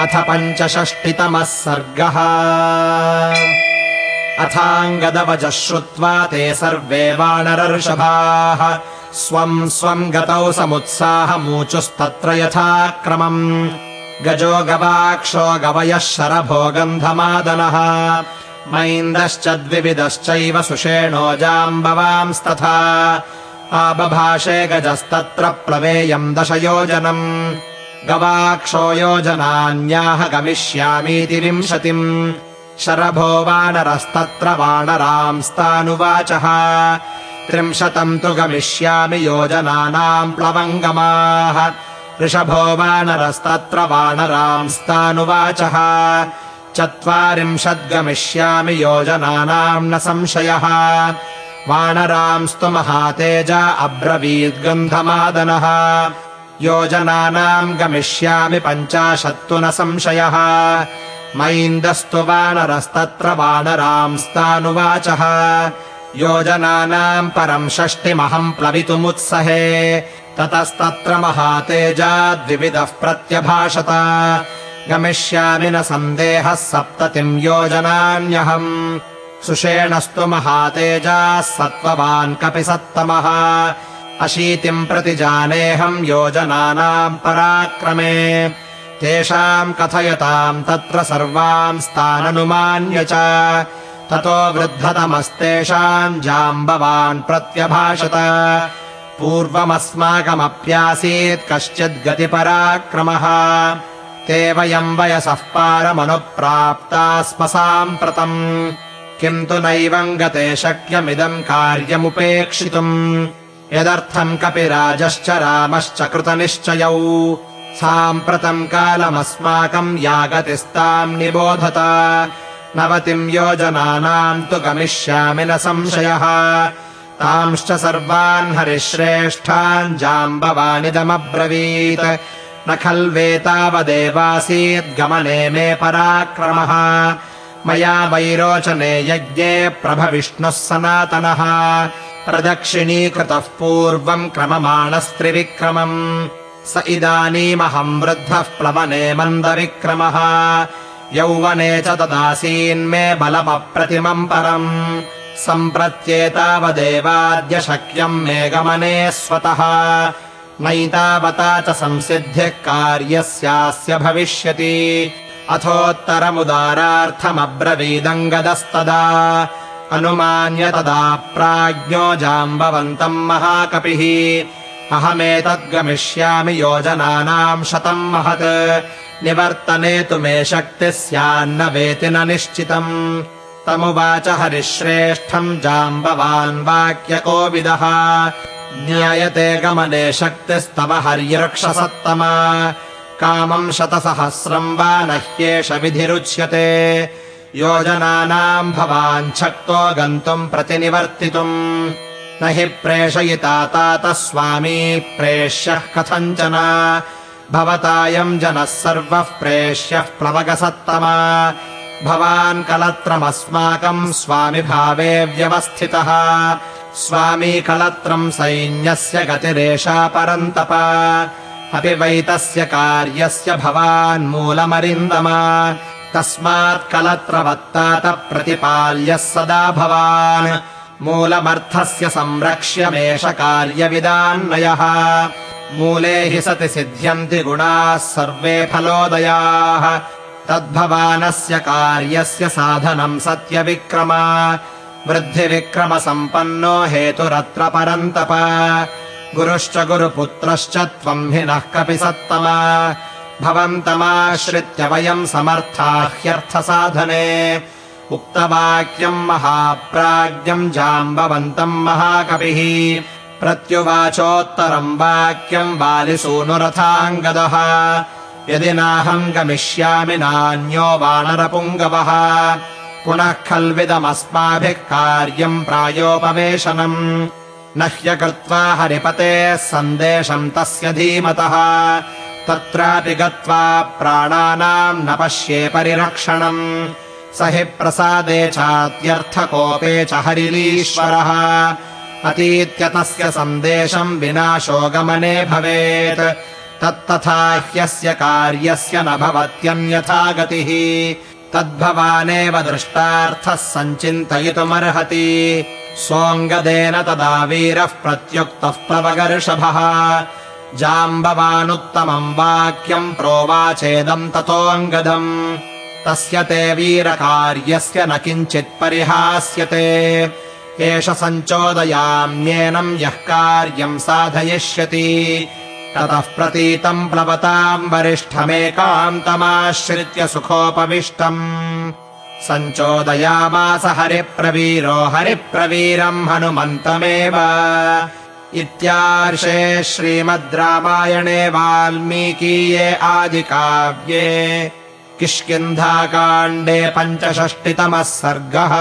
अथ पञ्चषष्टितमः सर्गः। अथाङ्गदवजः श्रुत्वा ते सर्वे वानरर्षभाः। स्वम् स्वम् गतौ समुत्साहमूचुस्तत्र यथाक्रमम्। गजो गवाक्षो गवयः शरभो गन्धमादनः। मैन्दश्च द्विविदश्चैव सुषेणो जाम्बवांस्तथा। आबभाषे गजस्तत्र प्लवेयम् दशयोजनम् गवाक्षो योजनान्याह गमिष्यामीति विंशतिम्। शरभो वानरस्तत्र वानरांस्तानुवाचः। त्रिंशतम् तु गमिष्यामि योजनानाम् प्लवङ्गमाः। ऋषभो वानरस्तत्र वानरांस्तानुवाचः। चत्वारिंशद्गमिष्यामि योजनानाम् न संशयः। वानरांस्तु महातेजा अब्रवीद्गन्धमादनः योजनानाम् गमिष्यामि पञ्चाशत्तु न संशयः। मैन्दस्तु वानरस्तत्र वानरांस्तानुवाचः योजनानाम् परम् षष्टिमहम् प्लवितुमुत्सहे। ततस्तत्र महातेजा द्विविदः प्रत्यभाषत। गमिष्यामि न सन्देहः सप्ततिम् योजनान्यहम् सुषेणस्तु महातेजाः सत्त्ववान् कपि सत्तमः अशीतिम् प्रति जानेऽहम् योजनानाम् पराक्रमे। तेषाम् कथयताम् तत्र सर्वाम् स्थाननुमान्य च। ततो वृद्धतमस्तेषाम् जाम्बवान् प्रत्यभाषत। पूर्वमस्माकमप्यासीत् कश्चिद्गतिपराक्रमः। ते वयम् वयसः पारमनुप्राप्ता स्म साम्प्रतम्। किन्तु नैवम् गते शक्यमिदम् कार्यमुपेक्षितुम् यदर्थम् कपिराजश्च रामश्च कृतनिश्चयौ। साम्प्रतम् कालमस्माकम् यागतिस्ताम् निबोधत। नवतिम् योजनानाम् तु गमिष्यामि न संशयः। तांश्च सर्वान् हरिश्रेष्ठान् जाम्बवानिदमब्रवीत्। न खल्वेतावदेवासीद्गमने मे पराक्रमः। मया वैरोचने यज्ञे प्रभविष्णुः सनातनः प्रदक्षिणीकृतः पूर्वम् क्रममाणस्त्रिविक्रमम्। स इदानीमहम् वृद्धः प्लवने मन्दविक्रमः। यौवने च तदासीन्मे बलमप्रतिमम् परम्। सम्प्रत्येतावदेवाद्य शक्यम् मे गमने स्वतः। नैतावता च संसिद्धिः कार्यस्यास्य भविष्यति। अथोत्तरमुदारार्थमब्रवीदङ्गदस्तदा अनुमान्य तदा प्राज्ञो जाम्बवन्तम् महाकपिः। अहमेतद्गमिष्यामि योजनानाम् शतम् महत्। निवर्तने तु मे शक्तिः स्यान्न वेति न निश्चितम्। तमुवाच हरिश्रेष्ठम् जाम्बवान् वाक्यकोविदः ज्ञायते गमने शक्तिस्तव हर्यर्क्षसत्तमा कामम् शतसहस्रम् वा न ह्येष विधिरुच्यते योजनानाम् भवान् शक्तो गन्तुम् प्रतिनिवर्तितुम्। न हि प्रेषयिता तातः स्वामी प्रेष्यः कथञ्चन। भवतायम् जनः सर्वः प्रेष्यः प्लवगसत्तमा। भवान् कलत्रमस्माकम् स्वामिभावे व्यवस्थितः। स्वामी कलत्रम् सैन्यस्य गतिरेषा परन्तप। अपि वैतस्य कार्यस्य भवान् मूलमरिन्दमा तस्मात् कलत्रवत्तात प्रतिपाल्यः सदा भवान्। मूलमर्थस्य संरक्ष्यमेष कार्यविदान्नयः मूले हि सति सिद्ध्यन्ति गुणाः सर्वे फलोदयाः। तद्भवानस्य कार्यस्य साधनम् सत्यविक्रमा। वृद्धिविक्रमसम्पन्नो हेतुरत्र परन्तप। गुरुश्च गुरुपुत्रश्च त्वम् हि नः कपि सत्तमा भवन्तमाश्रित्य वयम् समर्था ह्यर्थसाधने उक्तवाक्यम् महाप्राज्ञम् जाम्बवन्तम् महाकविः प्रत्युवाचोत्तरम् वाक्यम् बालिसूनुरथाङ्गदः। यदि नाहम् गमिष्यामि नान्यो वानरपुङ्गवः। पुनः खल्विदमस्माभिः कार्यम् प्रायोपवेशनम् न ह्यकृत्वा हरिपतेः सन्देशम् तस्य धीमतः तत्रापि गत्वा प्राणानाम् न पश्ये परिरक्षणम्। स हि प्रसादे चात्यर्थकोपे च हरिलीश्वरः अतीत्य तस्य सन्देशम् विनाशो गमने भवेत्। तत्तथा ह्यस्य कार्यस्य न भवत्यन्यथा गतिः। तद्भवानेव दृष्टार्थः सञ्चिन्तयितुमर्हति। सोऽङ्गदेन तदा वीरः प्रत्युक्तः प्लवगर्षभः जाम्बवानुत्तमम् वाक्यम् प्रोवाचेदम् ततोऽङ्गदम् तस्य ते वीरकार्यस्य न किञ्चित् परिहास्यते। एष सञ्चोदयाम्येनम् यः कार्यम् साधयिष्यति। ततः प्रतीतम् प्लवताम् वरिष्ठमेकान्तमाश्रित्य सुखोपविष्टम्। सञ्चोदयामास हरिप्रवीरो हरिप्रवीरम् हनुमन्तमेव इत्यार्षे श्रीमद् रामायणे वाल्मीकीये आदिकाव्ये किष्किन्धाकाण्डे पञ्चषष्टितमः सर्गः